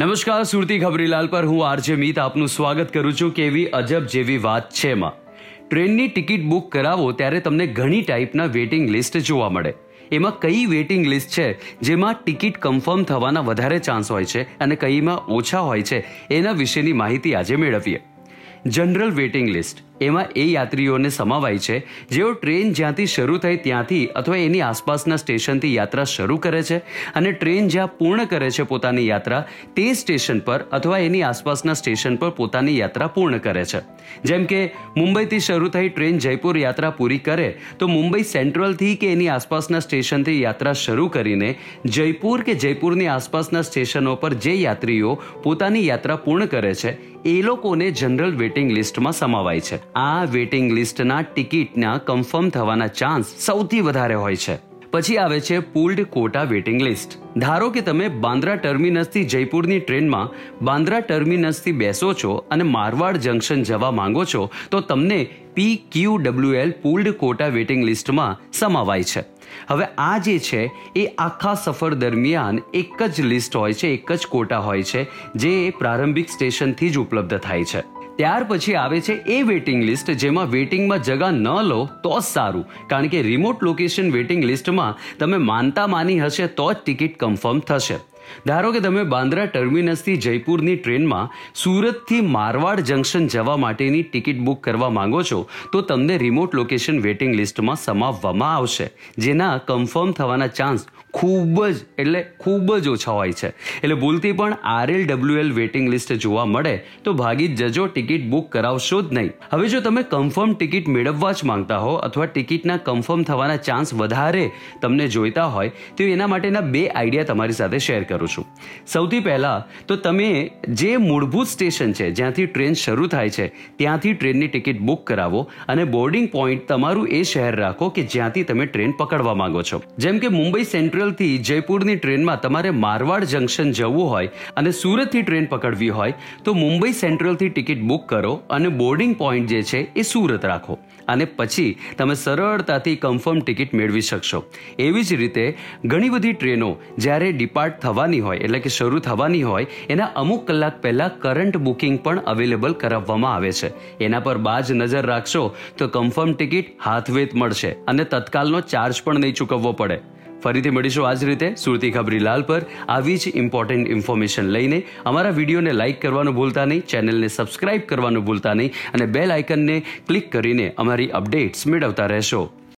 નમસ્કાર, સુરતી ખબરીલાલ પર હું આરજે મિત આપનું સ્વાગત કરું છું કેવી અજબ જેવી વાત છે માં. ટ્રેનની ટિકિટ બુક કરાવો ત્યારે તમને ઘણી ટાઈપના વેટિંગ લિસ્ટ જોવા મળે. એમાં કઈ વેટિંગ લિસ્ટ છે જેમાં ટિકિટ કન્ફર્મ થવાના વધારે ચાન્સ હોય છે અને કઈમાં ઓછા હોય છે એના વિશેની માહિતી આજે મેળવીએ. General waiting list. એમાં એ યાત્રીઓને સમાવાય છે, જેઓ ટ્રેન જ્યાંથી શરૂ થઈ ત્યાંથી અથવા એની આસપાસના સ્ટેશનથી યાત્રા શરૂ કરે છે અને ટ્રેન જ્યાં પૂર્ણ કરે છે પોતાની યાત્રા, તે સ્ટેશન પર અથવા એની આસપાસના સ્ટેશન પર પોતાની યાત્રા પૂર્ણ કરે છે. જેમ કે, મુંબઈથી શરૂ થઈ ટ્રેન જયપુર યાત્રા પૂરી કરે, તો મુંબઈ સેન્ટ્રલથી કે એની આસપાસના સ્ટેશનથી યાત્રા શરૂ કરીને જયપુર કે જયપુરની આસપાસના સ્ટેશનો પર જે યાત્રીઓ પોતાની યાત્રા પૂર્ણ કરે છે, એ લોકોને જનરલ વેટિંગ લિસ્ટમાં સમાવાય છે. આ વેટિંગ લિસ્ટના ટિકિટના કન્ફર્મ થવાના ચાન્સ સૌથી વધારે હોય છે. પછી આવે છે પુલ્ડ કોટા વેટિંગ લિસ્ટ. ધારો કે તમે બાંદ્રા ટર્મિનસથી જયપુરની ટ્રેનમાં બાંદ્રા ટર્મિનસથી બેસો છો અને મારવાડ જંકશન જવા માંગો છો, તો તમને P Q W L pooled quota waiting લિસ્ટમાં સમાવાય છે. હવે આ જે છે, એ આખા સફર દરમિયાન એક જ લિસ્ટ હોય છે, એક જ કોટા હોય છે, જે પ્રારંભિક સ્ટેશનથી જ ઉપલબ્ધ થાય છે. ત્યાર પછી આવે છે એ વેટિંગ લિસ્ટ જેમાં વેટિંગમાં જગા ન લો તો જ સારું. કારણ કે રિમોટ લોકેશન વેટિંગ લિસ્ટમાં તમે માનતા માની હશે તો જ ટિકિટ કન્ફર્મ થશે. ધારો કે તમે બાંદ્રા ટર્મિનસથી જયપુરની ટ્રેનમાં સુરતથી મારવાડ જંકશન જવા માટેની ટિકિટ બુક કરવા માંગો છો, તો તમને રિમોટ લોકેશન વેટિંગ લિસ્ટમાં સમાવવામાં આવશે. જેના કન્ફર્મ થવાના ચાન્સ ખૂબ જ, એટલે ખૂબ જ ઓછા હોય છે. એટલે ભૂલથી પણ આરએલ ડબલ્યુએલ વેટિંગ લિસ્ટ જોવા મળે તો ભાગી જજો, ટિકિટ બુક કરાવશો જ નહીં. હવે જો તમે કન્ફર્મ ટિકિટ મેળવવા જ માંગતા હો અથવા ટિકિટના કન્ફર્મ થવાના ચાન્સ વધારે તમને જોઈતા હોય, તો એના માટેના બે આઈડિયા તમારી સાથે શેર કરું છું. સૌથી પહેલાં તો તમે જે મૂળભૂત સ્ટેશન છે, જ્યાંથી ટ્રેન શરૂ થાય છે, ત્યાંથી ટ્રેનની ટિકિટ બુક કરાવો અને બોર્ડિંગ પોઈન્ટ તમારું એ શહેર રાખો કે જ્યાંથી તમે ટ્રેન પકડવા માંગો છો. જેમ કે મુંબઈ સેન્ટ્રલ સેન્ટ્રલથી જયપુરની ટ્રેનમાં તમારે મારવાડ જંકશન જવું હોય અને સુરતથી ટ્રેન પકડવી હોય, તો મુંબઈ સેન્ટ્રલથી ટિકિટ બુક કરો અને બોર્ડિંગ પોઈન્ટ જે છે એ સુરત રાખો. અને પછી તમે સરળતાથી કન્ફર્મ ટિકિટ મેળવી શકશો. એવી જ રીતે ઘણી બધી ટ્રેનો જ્યારે ડિપાર્ટ થવાની હોય, એટલે કે શરૂ થવાની હોય, એના અમુક કલાક પહેલાં કરંટ બુકિંગ પણ અવેલેબલ કરાવવામાં આવે છે. એના પર બાજ નજર રાખશો તો કન્ફર્મ ટિકિટ હાથવેત મળશે અને તત્કાલનો ચાર્જ પણ નહીં ચૂકવવો પડે. ફરીથી મળીશું આજ રીતે સુરતી ખબરી લાલ પર. આવી જ ઇમ્પોર્ટન્ટ ઇન્ફોર્મેશન લઈને અમારા વિડીયોને લાઇક કરવાનું ભૂલતા નહીં ચેનલને સબસ્ક્રાઇબ કરવાનું ભૂલતા નહીં અને બેલ આઇકનને ક્લિક કરીને અમારી અપડેટ્સ મેળવતા રહેશો.